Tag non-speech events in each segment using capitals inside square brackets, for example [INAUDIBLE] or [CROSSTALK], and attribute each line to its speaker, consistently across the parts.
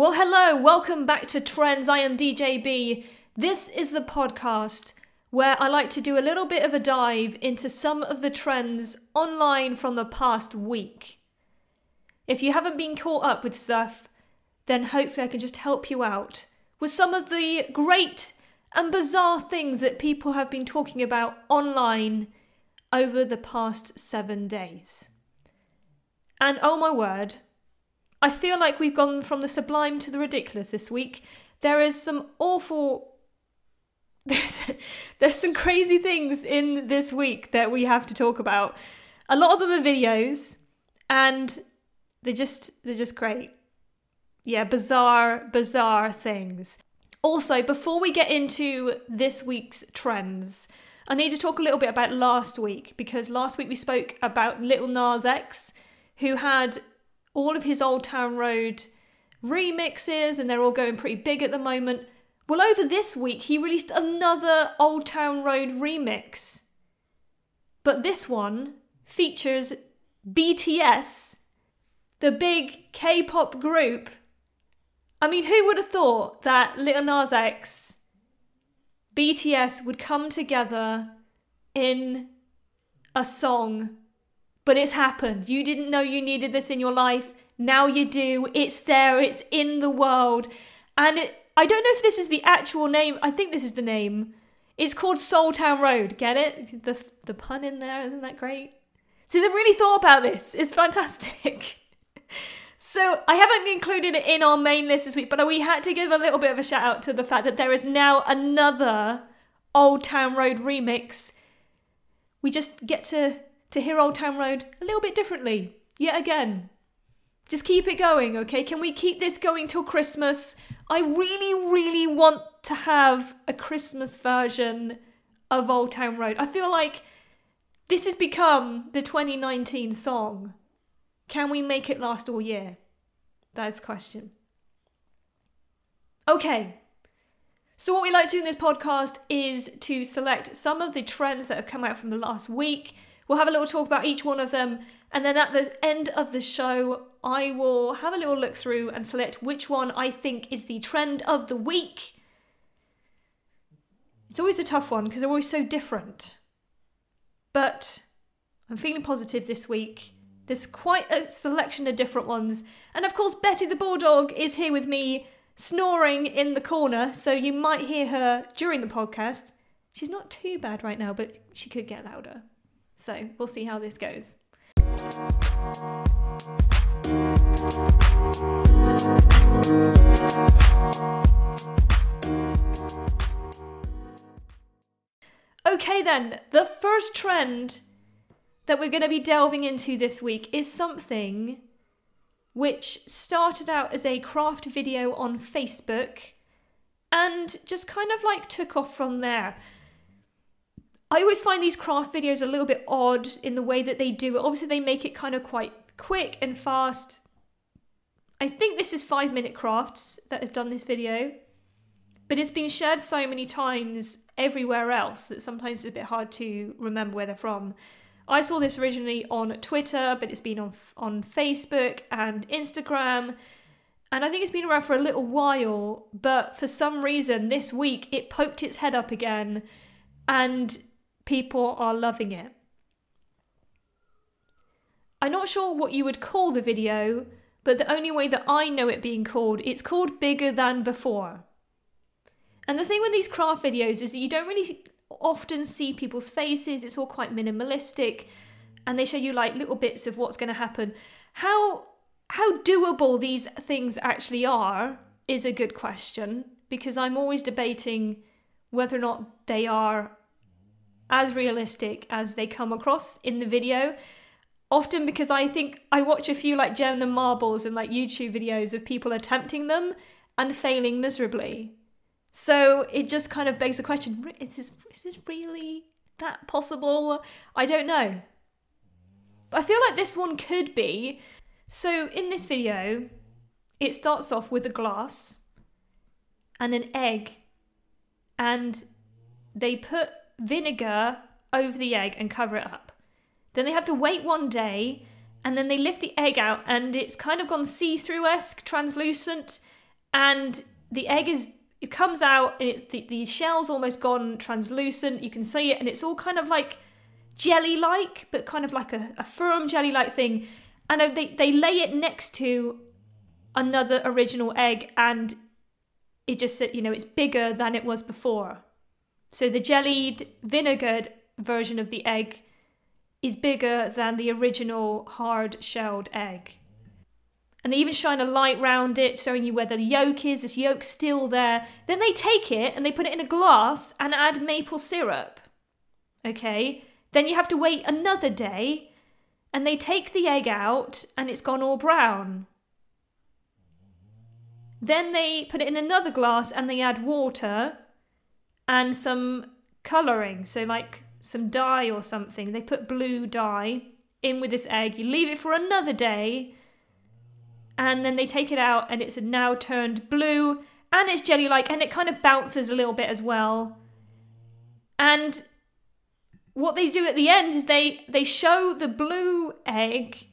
Speaker 1: Well, hello, welcome back to Trends. I am DJB. This is the podcast where I like to do a little bit of a dive into some of the trends online from the past week. If you haven't been caught up with stuff, then hopefully I can just help you out with some of the great and bizarre things that people have been talking about online over the past seven days. And oh my word, I feel like we've gone from the sublime to the ridiculous this week. There is some awful. [LAUGHS] There's some crazy things in this week that we have to talk about. A lot of them are videos, and they're just they're just great. Yeah, bizarre, bizarre things. Also, before we get into this week's trends, I need to talk a little bit about last week because last week we spoke about Lil Nas X, who had all of his Old Town Road remixes and they're all going pretty big at the moment. Well, over this week, he released another Old Town Road remix. But this one features BTS, the big K pop group. I mean, who would have thought that Lil Nas X, BTS would come together in a song but it's happened. You didn't know you needed this in your life. Now you do. It's there. It's in the world. And it, I don't know if this is the actual name. I think this is the name. It's called Seoul Town Road. Get it? The, the pun in there. Isn't that great? See, they've really thought about this. It's fantastic. [LAUGHS] so I haven't included it in our main list this week, but we had to give a little bit of a shout out to the fact that there is now another Old Town Road remix. We just get to to hear Old Town Road a little bit differently, yet again. Just keep it going, okay? Can we keep this going till Christmas? I really, really want to have a Christmas version of Old Town Road. I feel like this has become the 2019 song. Can we make it last all year? That is the question. Okay. So, what we like to do in this podcast is to select some of the trends that have come out from the last week We'll have a little talk about each one of them, and then at the end of the show, I will have a little look through and select which one I think is the trend of the week. It's always a tough one because they're always so different. But I'm feeling positive this week. There's quite a selection of different ones. And of course, Betty the Bulldog is here with me, snoring in the corner, so you might hear her during the podcast. She's not too bad right now, but she could get louder. So we'll see how this goes. Okay, then, the first trend that we're going to be delving into this week is something which started out as a craft video on Facebook and just kind of like took off from there. I always find these craft videos a little bit odd in the way that they do it. Obviously, they make it kind of quite quick and fast. I think this is five minute crafts that have done this video, but it's been shared so many times everywhere else that sometimes it's a bit hard to remember where they're from. I saw this originally on Twitter, but it's been on on Facebook and Instagram, and I think it's been around for a little while. But for some reason, this week it poked its head up again, and people are loving it. I'm not sure what you would call the video, but the only way that I know it being called, it's called Bigger Than Before. And the thing with these craft videos is that you don't really often see people's faces, it's all quite minimalistic, and they show you like little bits of what's going to happen. How how doable these things actually are is a good question because I'm always debating whether or not they are as realistic as they come across in the video. Often because I think I watch a few like Jenna Marbles and like YouTube videos of people attempting them and failing miserably. So it just kind of begs the question: Is this is this really that possible? I don't know. I feel like this one could be. So in this video, it starts off with a glass and an egg, and they put vinegar over the egg and cover it up. Then they have to wait one day and then they lift the egg out and it's kind of gone see through esque, translucent, and the egg is it comes out and it's the, the shell's almost gone translucent. You can see it, and it's all kind of like jelly like, but kind of like a, a firm jelly like thing. And they, they lay it next to another original egg, and it just, you know, it's bigger than it was before. So the jellied, vinegared version of the egg is bigger than the original hard shelled egg. And they even shine a light round it, showing you where the yolk is. This yolk's still there. Then they take it and they put it in a glass and add maple syrup. Okay? Then you have to wait another day and they take the egg out and it's gone all brown. Then they put it in another glass and they add water and some colouring. So, like some dye or something. They put blue dye in with this egg. You leave it for another day, and then they take it out, and it's now turned blue, and it's jelly like, and it kind of bounces a little bit as well. And what they do at the end is they they show the blue egg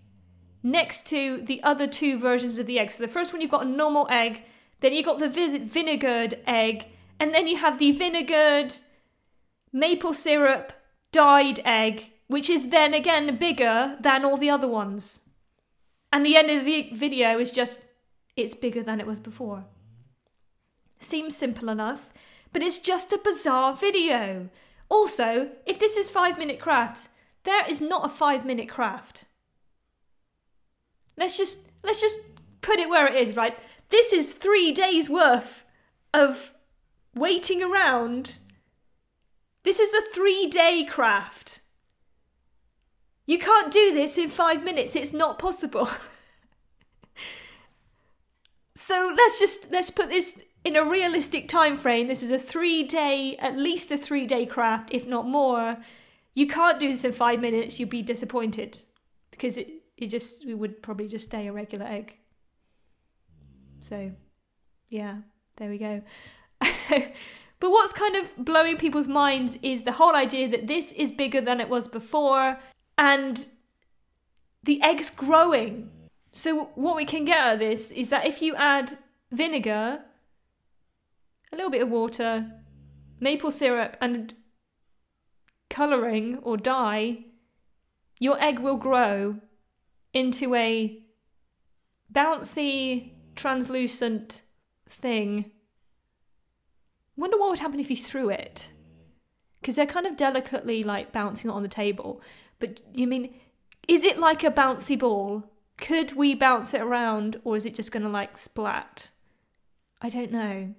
Speaker 1: next to the other two versions of the egg. So the first one you've got a normal egg, then you've got the vinegared egg, and then you have the vinegared maple syrup dyed egg, which is then again bigger than all the other ones. And the end of the video is just, it's bigger than it was before. Seems simple enough, but it's just a bizarre video. Also, if this is five minute craft, there is not a five minute craft. Let's just let's just put it where it is, right? This is three days worth of waiting around this is a three day craft. You can't do this in five minutes, it's not possible. [LAUGHS] so let's just let's put this in a realistic time frame. This is a three day, at least a three day craft, if not more. You can't do this in five minutes, you'd be disappointed. Because it, it just it would probably just stay a regular egg. So yeah, there we go. [LAUGHS] but what's kind of blowing people's minds is the whole idea that this is bigger than it was before and the egg's growing. So, what we can get out of this is that if you add vinegar, a little bit of water, maple syrup, and colouring or dye, your egg will grow into a bouncy, translucent thing wonder what would happen if you threw it. Because they're kind of delicately like bouncing on the table. But you mean is it like a bouncy ball? Could we bounce it around or is it just going to like splat? I don't know.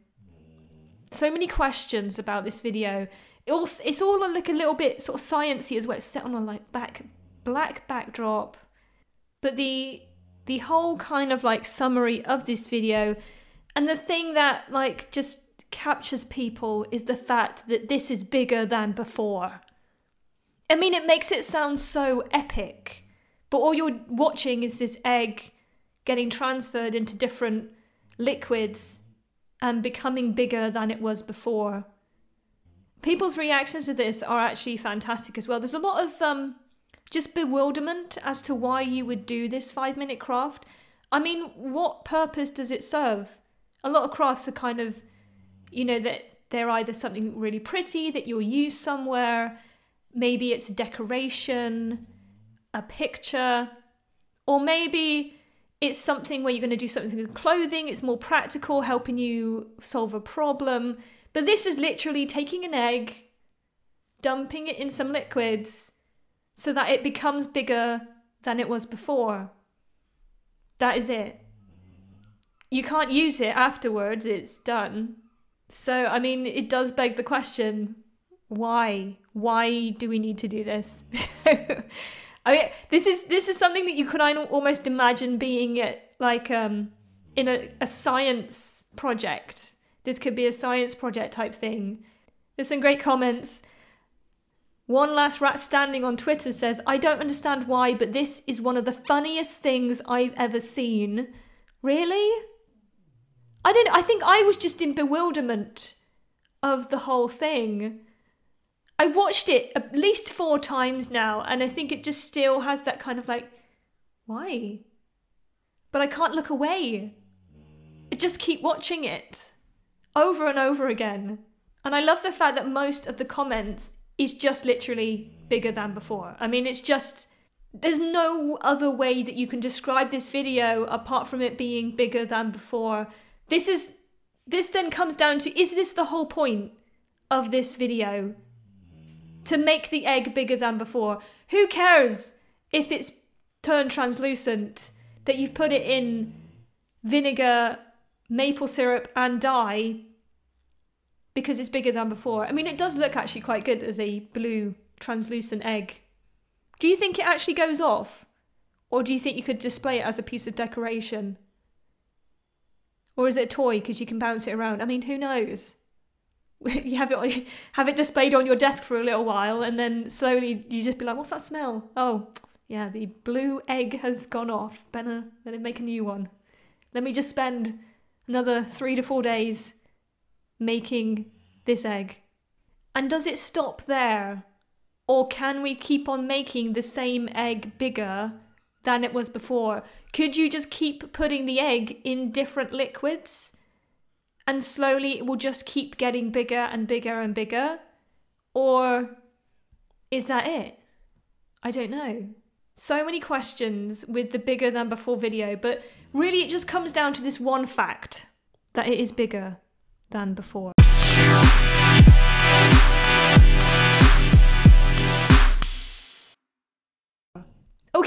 Speaker 1: So many questions about this video. It all, it's all like a little bit sort of sciencey as well. It's set on a like back black backdrop. But the the whole kind of like summary of this video and the thing that like just captures people is the fact that this is bigger than before. I mean, it makes it sound so epic, but all you're watching is this egg getting transferred into different liquids and becoming bigger than it was before. People's reactions to this are actually fantastic as well. There's a lot of um, just bewilderment as to why you would do this five minute craft. I mean, what purpose does it serve? A lot of crafts are kind of you know, that they're either something really pretty that you'll use somewhere, maybe it's a decoration, a picture, or maybe it's something where you're going to do something with clothing, it's more practical, helping you solve a problem. But this is literally taking an egg, dumping it in some liquids so that it becomes bigger than it was before. That is it. You can't use it afterwards, it's done. So, I mean, it does beg the question why? Why do we need to do this? [LAUGHS] I mean, this is this is something that you could almost imagine being at like um in a, a science project. This could be a science project type thing. There's some great comments. One last rat standing on Twitter says, I don't understand why, but this is one of the funniest things I've ever seen. Really? I don't I think I was just in bewilderment of the whole thing. I watched it at least four times now, and I think it just still has that kind of like, why? But I can't look away. I just keep watching it over and over again. And I love the fact that most of the comments is just literally bigger than before. I mean, it's just there's no other way that you can describe this video apart from it being bigger than before. This is this then comes down to is this the whole point of this video? To make the egg bigger than before. Who cares if it's turned translucent that you've put it in vinegar, maple syrup and dye because it's bigger than before. I mean, it does look actually quite good as a blue translucent egg. Do you think it actually goes off? Or do you think you could display it as a piece of decoration? Or is it a toy because you can bounce it around? I mean, who knows? [LAUGHS] you have it [LAUGHS] have it displayed on your desk for a little while and then slowly you just be like, what's that smell? Oh, yeah, the blue egg has gone off. Better, better make a new one. Let me just spend another three to four days making this egg. And does it stop there? Or can we keep on making the same egg bigger than it was before? Could you just keep putting the egg in different liquids? And slowly it will just keep getting bigger and bigger and bigger? Or is that it? I don't know. So many questions with the bigger than before video, but really it just comes down to this one fact that it is bigger than before.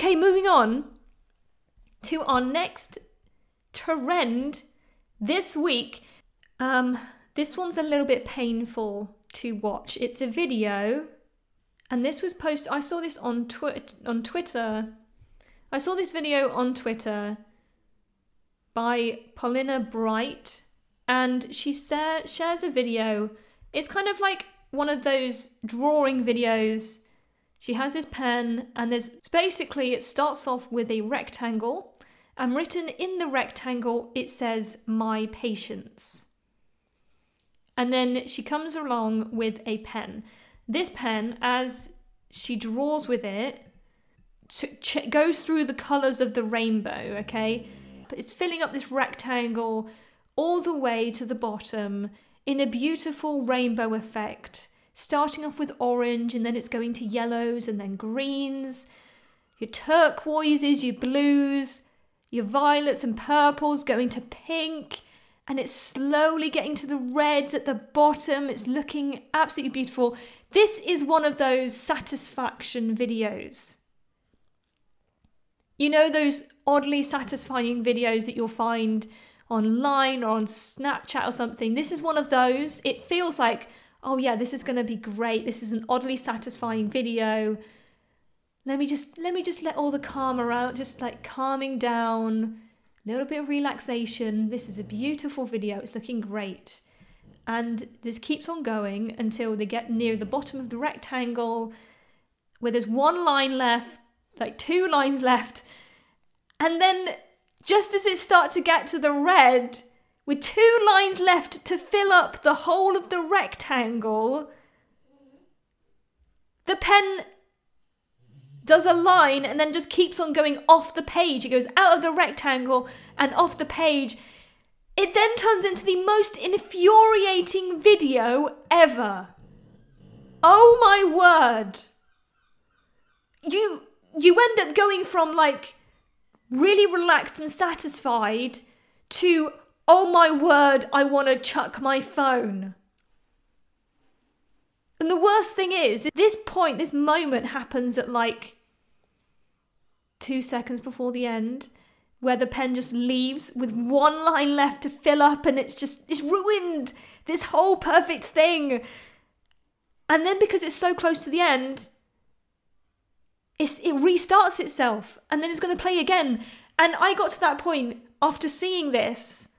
Speaker 1: Okay, moving on to our next trend this week. Um, this one's a little bit painful to watch. It's a video, and this was posted. I saw this on twi- on Twitter. I saw this video on Twitter by Paulina Bright, and she sa- shares a video. It's kind of like one of those drawing videos. She has this pen, and there's basically it starts off with a rectangle, and written in the rectangle it says "My patience." And then she comes along with a pen. This pen, as she draws with it, ch- goes through the colours of the rainbow, okay? But it's filling up this rectangle all the way to the bottom in a beautiful rainbow effect, starting off with orange and then it's going to yellows and then greens, your turquoises, your blues, your violets and purples going to pink, and it's slowly getting to the reds at the bottom. It's looking absolutely beautiful. This is one of those satisfaction videos. You know, those oddly satisfying videos that you'll find online or on Snapchat or something. This is one of those. It feels like, oh yeah, this is going to be great. This is an oddly satisfying video. Let me just let me just let all the karma out, just like calming down, a little bit of relaxation. This is a beautiful video. It's looking great. And this keeps on going until they get near the bottom of the rectangle where there's one line left, like two lines left. And then just as it starts to get to the red, with two lines left to fill up the whole of the rectangle, the pen does a line and then just keeps on going off the page. It goes out of the rectangle and off the page. It then turns into the most infuriating video ever. Oh my word. You you end up going from like really relaxed and satisfied to, oh my word, I want to chuck my phone. And the worst thing is, this point, this moment happens at like two seconds before the end, where the pen just leaves with one line left to fill up and it's just, it's ruined this whole perfect thing. And then because it's so close to the end, it's, it restarts itself and then it's going to play again. And I got to that point after seeing this,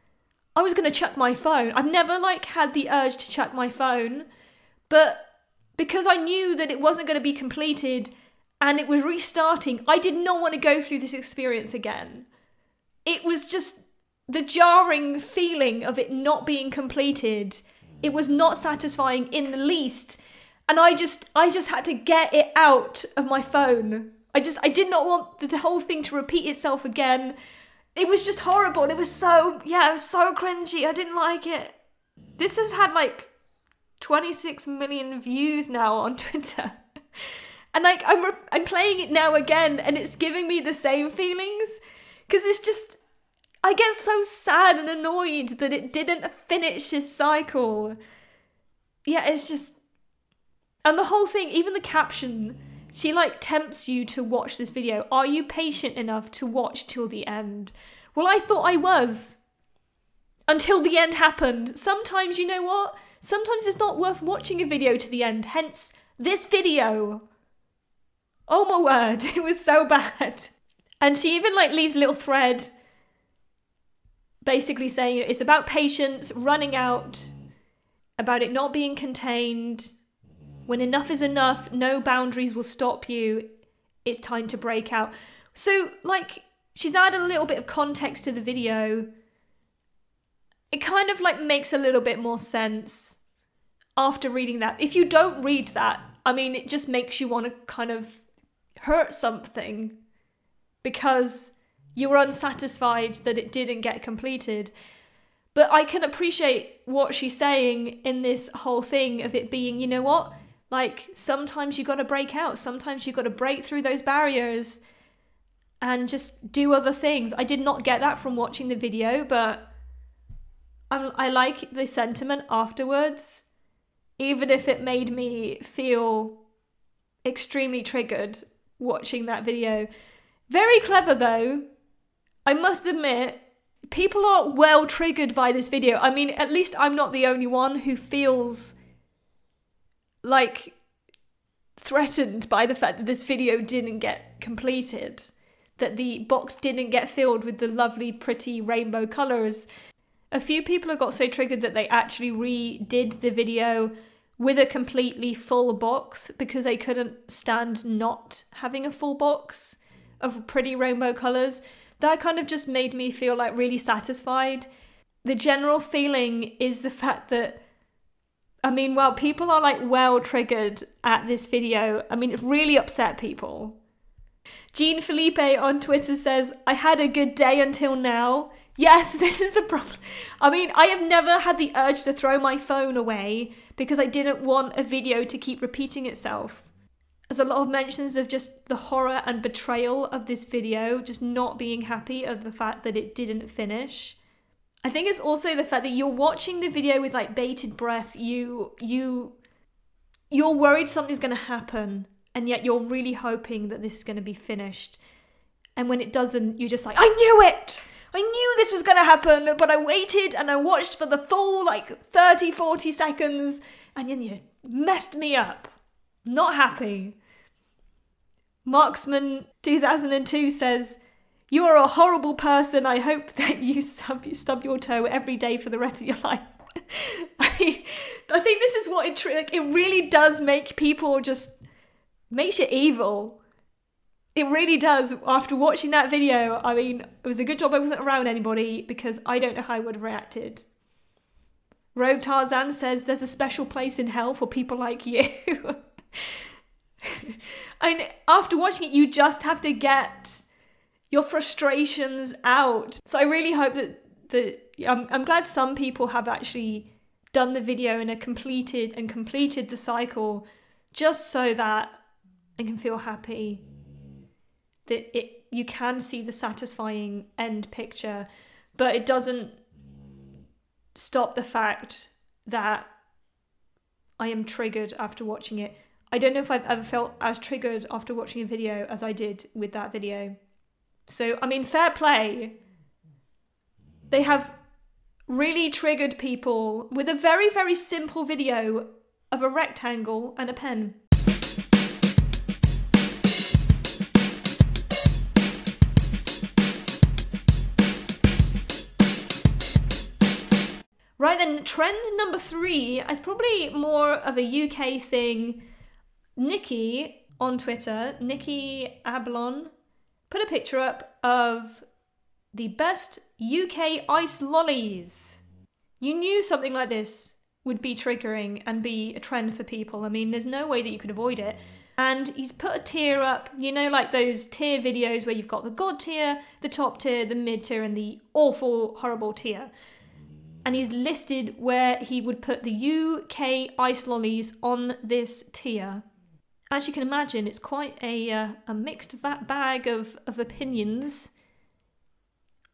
Speaker 1: I was going to chuck my phone. I've never like had the urge to chuck my phone, but because I knew that it wasn't going to be completed and it was restarting, I did not want to go through this experience again. It was just the jarring feeling of it not being completed. It was not satisfying in the least and I just I just had to get it out of my phone. I just I did not want the whole thing to repeat itself again. It was just horrible. It was so, yeah, it was so cringy. I didn't like it. This has had like 26 million views now on [LAUGHS] Twitter. And like I'm re- I'm playing it now again and it's giving me the same feelings cuz it's just I get so sad and annoyed that it didn't finish his cycle. Yeah, it's just and the whole thing, even the caption, she like tempts you to watch this video. Are you patient enough to watch till the end? Well, I thought I was. Until the end happened. Sometimes, you know what? Sometimes it's not worth watching a video to the end. Hence, this video. Oh my word, [LAUGHS] it was so bad. And she even like leaves a little thread basically saying it's about patience, running out, about it not being contained. When enough is enough, no boundaries will stop you. It's time to break out. So, like, she's added a little bit of context to the video. It kind of like makes a little bit more sense after reading that. If you don't read that, I mean, it just makes you want to kind of hurt something because you were unsatisfied that it didn't get completed. But I can appreciate what she's saying in this whole thing of it being, you know what? Like sometimes you got to break out, sometimes you got to break through those barriers and just do other things. I did not get that from watching the video, but I, I like the sentiment afterwards, even if it made me feel extremely triggered watching that video. Very clever though. I must admit, people are well triggered by this video. I mean, at least I'm not the only one who feels like threatened by the fact that this video didn't get completed, that the box didn't get filled with the lovely, pretty rainbow colours. A few people have got so triggered that they actually redid the video with a completely full box because they couldn't stand not having a full box of pretty rainbow colours. That kind of just made me feel like really satisfied. The general feeling is the fact that I mean, well, people are like well triggered at this video. I mean, it really upset people. Jean Felipe on Twitter says, I had a good day until now. Yes, [LAUGHS] this is the problem. I mean, I have never had the urge to throw my phone away because I didn't want a video to keep repeating itself. There's a lot of mentions of just the horror and betrayal of this video, just not being happy of the fact that it didn't finish. I think it's also the fact that you're watching the video with like bated breath. You you you're worried something's going to happen and yet you're really hoping that this is going to be finished. And when it doesn't, you're just like, I knew it! I knew this was going to happen, but I waited and I watched for the full like 30, 40 seconds and then you messed me up. Not happy. Marksman 2002 says, you are a horrible person. I hope [LAUGHS] that you stub, stub your toe every day for the rest of your [LAUGHS] life. I, I think this is what it like, it really does make people just makes you evil. It really does. After watching that video, I mean, it was a good job I wasn't around anybody because I don't know how I would have reacted. Rogue Tarzan says there's a special place in hell for people like you. [LAUGHS] and after watching it, you just have to get your frustrations out. So I really hope that the I'm, I'm glad some people have actually done the video and are completed and completed the cycle just so that I can feel happy that it you can see the satisfying end picture, but it doesn't stop the fact that I am triggered after watching it. I don't know if I've ever felt as triggered after watching a video as I did with that video. So, I mean, fair play. They have really triggered people with a very, very simple video of a rectangle and a pen. Right then, trend number three is probably more of a UK thing. Nikki on Twitter, Nikki Ablon, put a picture up of the best UK ice lollies. You knew something like this would be triggering and be a trend for people. I mean, there's no way that you could avoid it. And he's put a tier up, you know, like those tier videos where you've got the god tier, the top tier, the mid tier, and the awful, horrible tier. And he's listed where he would put the UK ice lollies on this tier. As you can imagine, it's quite a, uh, a mixed bag of, of opinions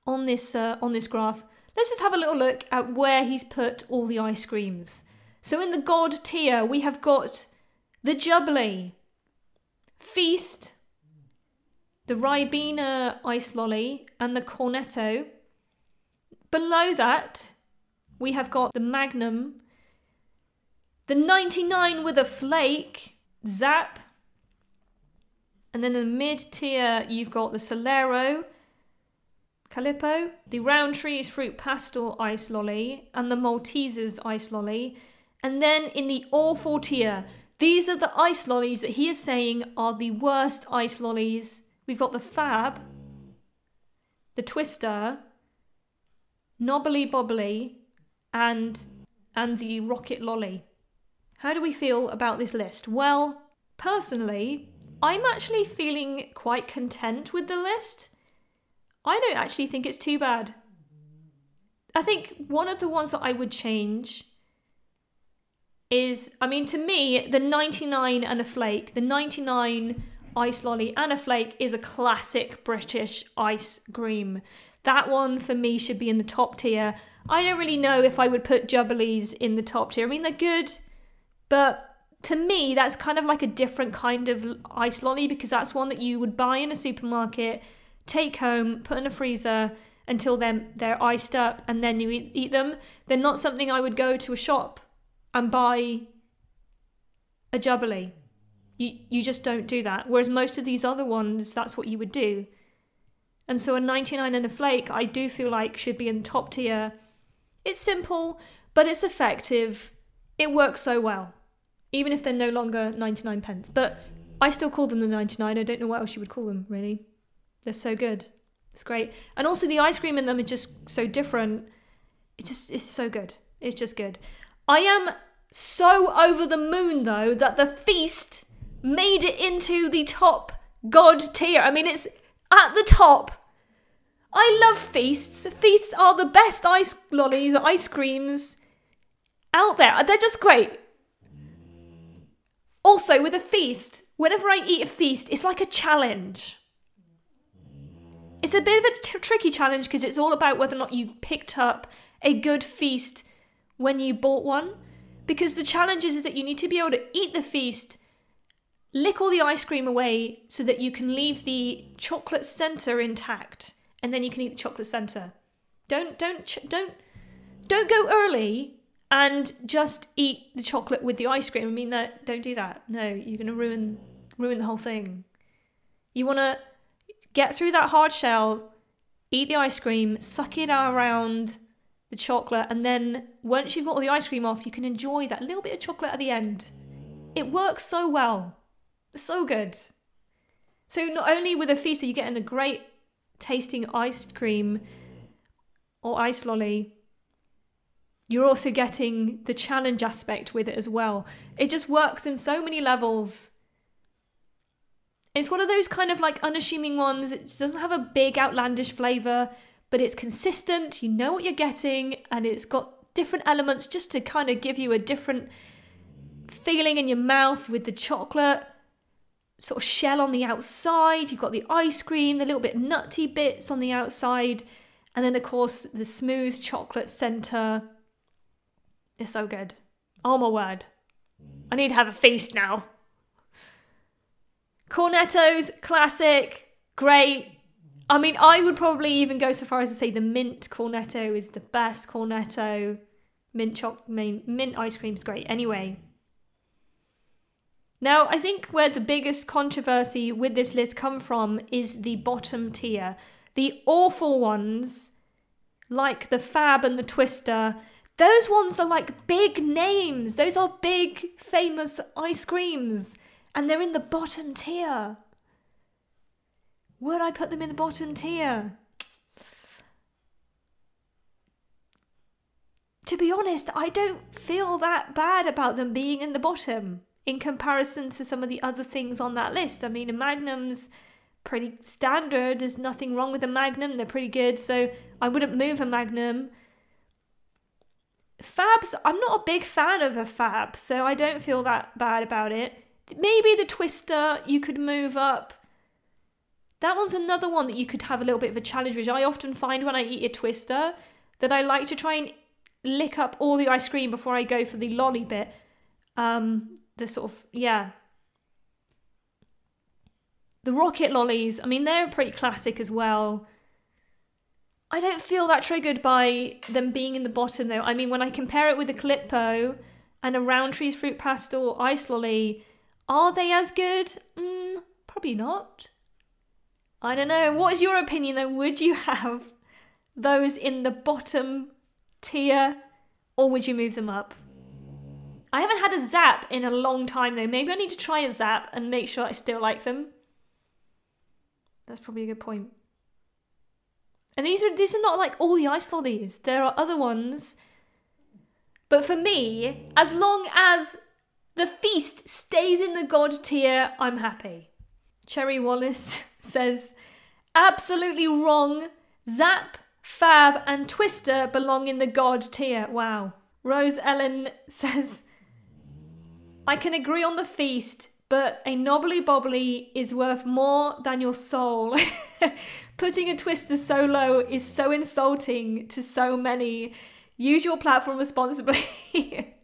Speaker 1: on this uh, on this graph. Let's just have a little look at where he's put all the ice creams. So in the God tier, we have got the Jubbly, Feast, the Ribena ice lolly, and the Cornetto. Below that, we have got the Magnum, the 99 with a flake, Zap, and then in the mid tier, you've got the Solero, Calippo, the Rowntree's Fruit Pastel Ice Lolly, and the Maltesers Ice Lolly. And then in the awful tier, these are the ice lollies that he is saying are the worst ice lollies. We've got the Fab, the Twister, Knobbly Bobbly, and and the Rocket Lolly. How do we feel about this list? Well, personally, I'm actually feeling quite content with the list. I don't actually think it's too bad. I think one of the ones that I would change is, I mean, to me, the 99 and a flake, the 99 ice lolly and a flake is a classic British ice cream. That one for me should be in the top tier. I don't really know if I would put Jubblies in the top tier. I mean, they're good, but to me, that's kind of like a different kind of ice lolly because that's one that you would buy in a supermarket take home, put in a freezer until they're, they're iced up, and then you eat, eat them. They're not something I would go to a shop and buy a jubbly. You, you just don't do that. Whereas most of these other ones, that's what you would do. And so a 99 and a flake, I do feel like should be in top tier. It's simple, but it's effective. It works so well, even if they're no longer 99 pence. But I still call them the 99. I don't know what else you would call them, really. They're so good. It's great. And also the ice cream in them is just so different. It just it's so good. It's just good. I am so over the moon though that the feast made it into the top god tier. I mean it's at the top. I love feasts. Feasts are the best ice lollies, ice creams out there. They're just great. Also, with a feast, whenever I eat a feast, it's like a challenge. It's a bit of a t- tricky challenge because it's all about whether or not you picked up a good feast when you bought one. Because the challenge is that you need to be able to eat the feast, lick all the ice cream away so that you can leave the chocolate center intact, and then you can eat the chocolate center. Don't don't don't don't go early and just eat the chocolate with the ice cream. I mean that don't do that. No, you're gonna ruin ruin the whole thing. You wanna get through that hard shell, eat the ice cream, suck it around the chocolate, and then once you've got all the ice cream off, you can enjoy that little bit of chocolate at the end. It works so well. So good. So not only with a feast are you getting a great tasting ice cream or ice lolly, you're also getting the challenge aspect with it as well. It just works in so many levels. It's one of those kind of like unassuming ones. It doesn't have a big outlandish flavour, but it's consistent. You know what you're getting, and it's got different elements just to kind of give you a different feeling in your mouth with the chocolate sort of shell on the outside. You've got the ice cream, the little bit nutty bits on the outside, and then, of course, the smooth chocolate centre. It's so good. Oh my word. I need to have a feast now. Cornetto's classic, great. I mean, I would probably even go so far as to say the mint cornetto is the best cornetto. Mint choc mint, ice cream is great. Anyway. Now, I think where the biggest controversy with this list come from is the bottom tier. The awful ones, like the Fab and the Twister, those ones are like big names. Those are big, famous ice creams and they're in the bottom tier. Would I put them in the bottom tier? To be honest, I don't feel that bad about them being in the bottom. in comparison to some of the other things on that list. I mean, a Magnum's pretty standard. There's nothing wrong with a Magnum. They're pretty good. So I wouldn't move a Magnum. Fabs, I'm not a big fan of a Fab, so I don't feel that bad about it. Maybe the Twister you could move up. That one's another one that you could have a little bit of a challenge with. I often find when I eat a Twister that I like to try and lick up all the ice cream before I go for the lolly bit. Um, the sort of yeah. The rocket lollies, I mean, they're pretty classic as well. I don't feel that triggered by them being in the bottom though. I mean, when I compare it with a Calippo and a Rowntree's fruit pastel ice lolly, are they as good? Mm, probably not. I don't know. What is your opinion though? Would you have those in the bottom tier or would you move them up? I haven't had a zap in a long time though. Maybe I need to try a zap and make sure I still like them. That's probably a good point. And these are these are not like all the ice lollies. There are other ones. But for me, as long as the feast stays in the god tier, I'm happy. Cherry Wallace [LAUGHS] says, absolutely wrong. Zap, Fab, and Twister belong in the god tier. Wow. Rose Ellen [LAUGHS] says, I can agree on the feast, but a knobbly bobbly is worth more than your soul. [LAUGHS] Putting a twister so low is so insulting to so many. Use your platform responsibly. [LAUGHS]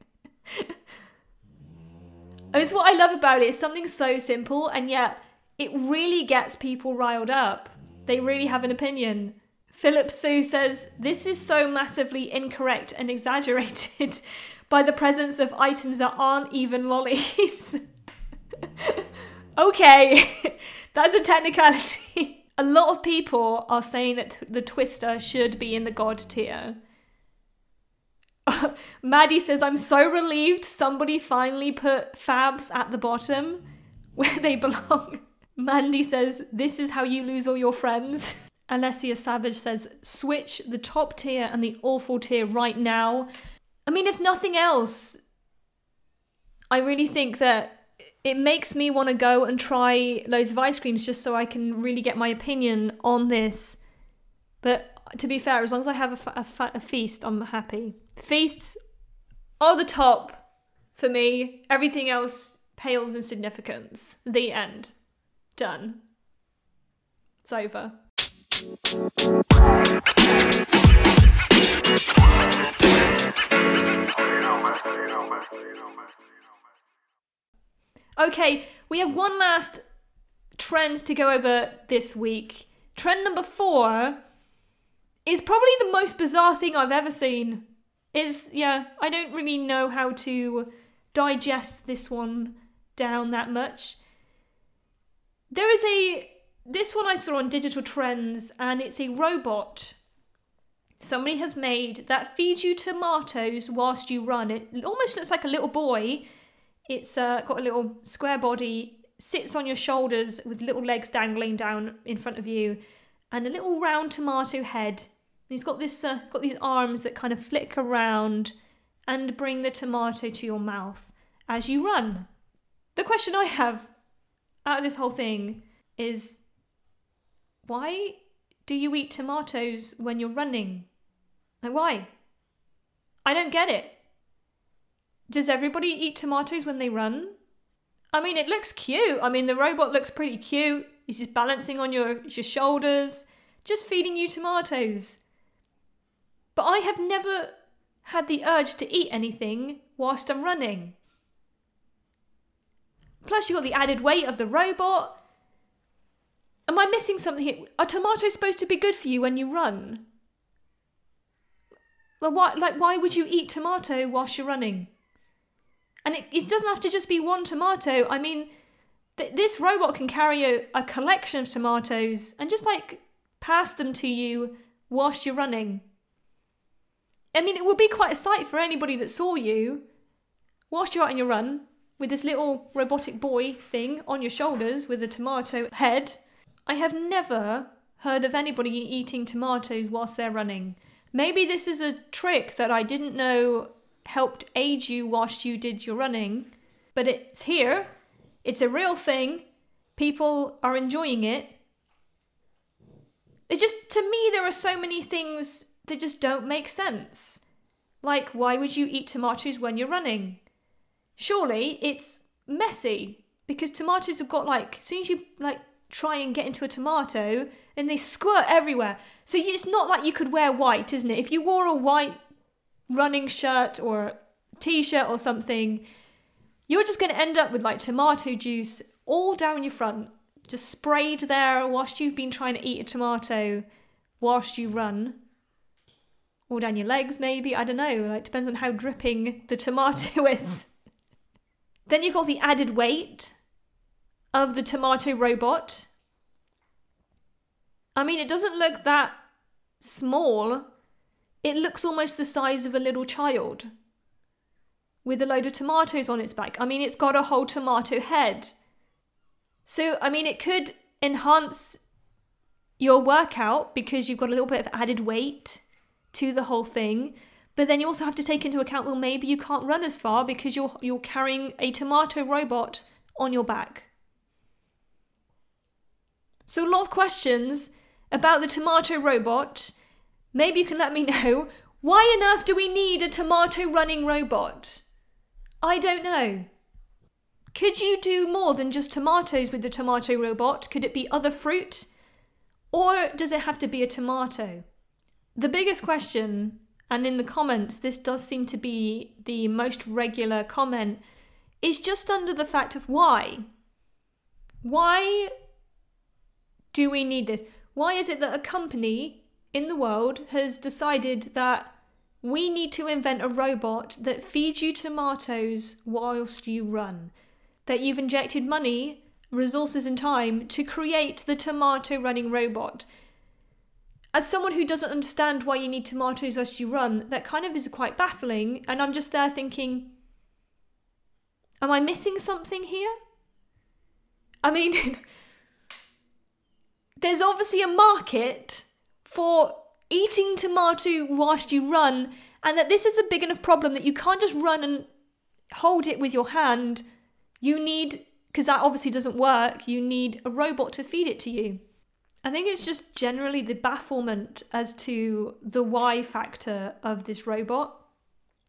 Speaker 1: it's what I love about it. It's something so simple, and yet it really gets people riled up. They really have an opinion. Philip Sue says, This is so massively incorrect and [LAUGHS] exaggerated by the presence of items that aren't even lollies. [LAUGHS] okay, [LAUGHS] that's a technicality. [LAUGHS] a lot of people are saying that the Twister should be in the God tier. Maddie says, I'm so relieved somebody finally put Fabs at the bottom where they belong. Mandy says, This is how you lose all your friends. Alessia Savage says, Switch the top tier and the awful tier right now. I mean, if nothing else, I really think that it makes me want to go and try loads of ice creams just so I can really get my opinion on this. But to be fair, as long as I have a, a, a feast, I'm happy. Feasts are the top for me. Everything else pales in significance. The end. Done. It's over. Okay, we have one last trend to go over this week. Trend number four is probably the most bizarre thing I've ever seen. Is yeah, I don't really know how to digest this one down that much. There is a this one I saw on Digital Trends, and it's a robot somebody has made that feeds you tomatoes whilst you run. It almost looks like a little boy it's uh, got a little square body, sits on your shoulders with little legs dangling down in front of you, and a little round tomato head. And he's got this, uh, he's got these arms that kind of flick around and bring the tomato to your mouth as you run. The question I have out of this whole thing is why do you eat tomatoes when you're running? Like, why? I don't get it. Does everybody eat tomatoes when they run? I mean, it looks cute. I mean, the robot looks pretty cute. He's just balancing on your, your shoulders, just feeding you tomatoes. But I have never had the urge to eat anything whilst I'm running. Plus, you've got the added weight of the robot. Am I missing something here? Are tomatoes supposed to be good for you when you run? Like why, like, why would you eat tomato whilst you're running? And it, it doesn't have to just be one tomato. I mean, th- this robot can carry a, a collection of tomatoes and just like pass them to you whilst you're running. I mean, it would be quite a sight for anybody that saw you whilst you're out on your run with this little robotic boy thing on your shoulders with a tomato head. I have never heard of anybody eating tomatoes whilst they're running. Maybe this is a trick that I didn't know helped aid you whilst you did your running. but it's here. It's a real thing. People are enjoying it. It just, to me, there are so many things that just don't make sense. Like, why would you eat tomatoes when you're running? Surely it's messy because tomatoes have got like, as soon as you like try and get into a tomato, and they squirt everywhere. So it's not like you could wear white, isn't it? If you wore a white running shirt or t-shirt or something, you're just going to end up with like tomato juice all down your front, just sprayed there whilst you've been trying to eat a tomato whilst you run. Or down your legs, maybe. I don't know. Like, depends on how dripping the tomato [LAUGHS] is. then you've got the added weight of the tomato robot. I mean, it doesn't look that small. It looks almost the size of a little child with a load of tomatoes on its back. I mean, it's got a whole tomato head. So, I mean, it could enhance your workout because you've got a little bit of added weight to the whole thing. But then you also have to take into account well maybe you can't run as far because you're you're carrying a tomato robot on your back. So a lot of questions about the tomato robot. Maybe you can let me know why on earth do we need a tomato running robot? I don't know. Could you do more than just tomatoes with the tomato robot? Could it be other fruit? Or does it have to be a tomato? The biggest question, and in the comments, this does seem to be the most regular comment, is just under the fact of why. Why do we need this? Why is it that a company in the world has decided that we need to invent a robot that feeds you tomatoes whilst you run? That you've injected money, resources, and time to create the tomato running robot. As someone who doesn't understand why you need tomatoes whilst you run, that kind of is quite baffling, and I'm just there thinking, am I missing something here? I mean, [LAUGHS] there's obviously a market for eating tomato whilst you run, and that this is a big enough problem that you can't just run and hold it with your hand. You need, because that obviously doesn't work, you need a robot to feed it to you. I think it's just generally the bafflement as to the why factor of this robot.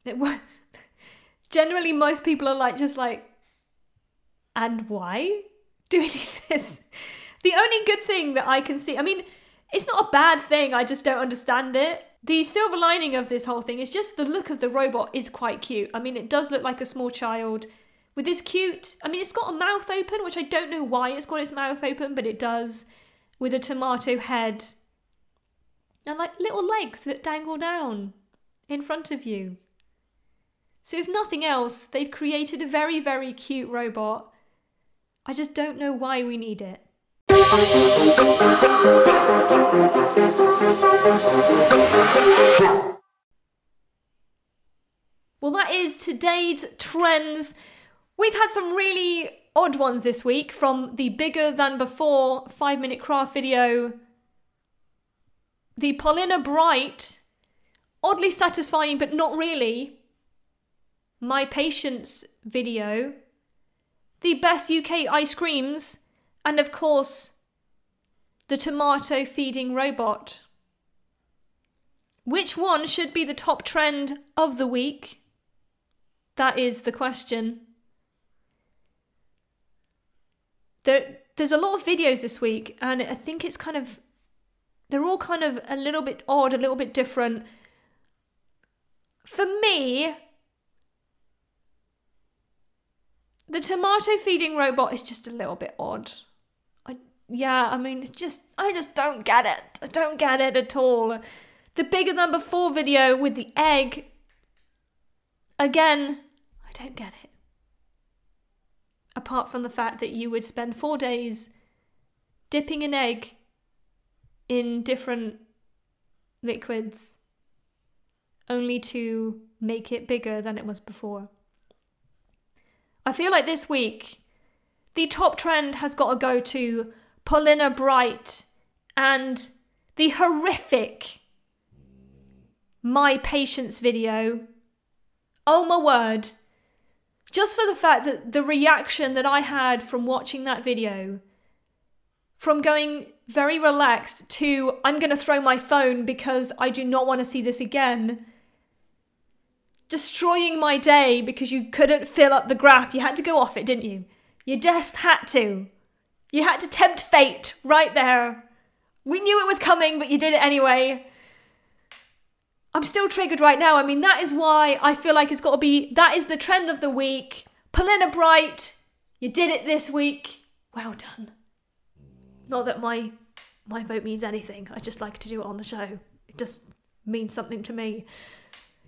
Speaker 1: It, [LAUGHS] generally, most people are like, just like, and why do we need [LAUGHS] this? The only good thing that I can see, I mean, it's not a bad thing, I just don't understand it. The silver lining of this whole thing is just the look of the robot is quite cute. I mean, it does look like a small child with this cute, I mean, it's got a mouth open, which I don't know why it's got its mouth open, but it does, with a tomato head and like little legs that dangle down in front of you. So, if nothing else, they've created a very, very cute robot. I just don't know why we need it. Well, that is today's trends. We've had some really odd ones this week from the bigger than before five minute craft video, the Paulina Bright, oddly satisfying but not really, my patience video, the best UK ice creams, and of course, the tomato feeding robot. Which one should be the top trend of the week? That is the question. There, there's a lot of videos this week, and I think it's kind of, they're all kind of a little bit odd, a little bit different. For me, the tomato feeding robot is just a little bit odd yeah, I mean, it's just, I just don't get it. I don't get it at all. The bigger than before video with the egg, again, I don't get it. Apart from the fact that you would spend four days dipping an egg in different liquids only to make it bigger than it was before. I feel like this week the top trend has got to go to Paulina Bright, and the horrific My Patience video. Oh my word. just for the fact that the reaction that I had from watching that video, from going very relaxed to I'm going to throw my phone because I do not want to see this again, destroying my day because you couldn't fill up the graph. You had to go off it, didn't you? You just had to. You had to tempt fate right there. We knew it was coming, but you did it anyway. I'm still triggered right now. I mean, that is why I feel like it's got to be that is the trend of the week. Polina Bright, you did it this week. Well done. Not that my my vote means anything. I just like to do it on the show. It does mean something to me.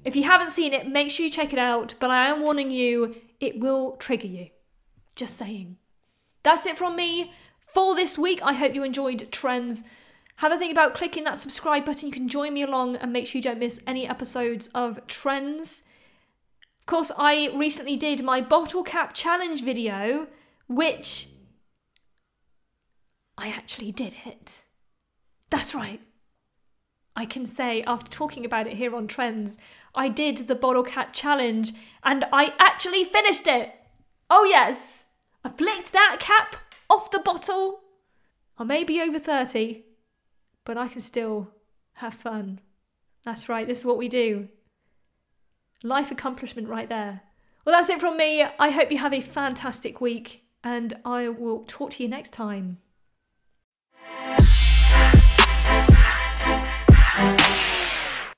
Speaker 1: If you haven't seen it, make sure you check it out. But I am warning you, it will trigger you. Just saying. That's it from me for this week. I hope you enjoyed Trends. Have a think about clicking that subscribe button. You can join me along and make sure you don't miss any episodes of Trends. Of course, I recently did my bottle cap challenge video, which I actually did it. That's right. I can say, after talking about it here on Trends, I did the bottle cap challenge and I actually finished it. Oh, yes. I flicked that cap off the bottle. I may be over 30, but I can still have fun. That's right, this is what we do. Life accomplishment right there. Well, that's it from me. I hope you have a fantastic week, and I will talk to you next time.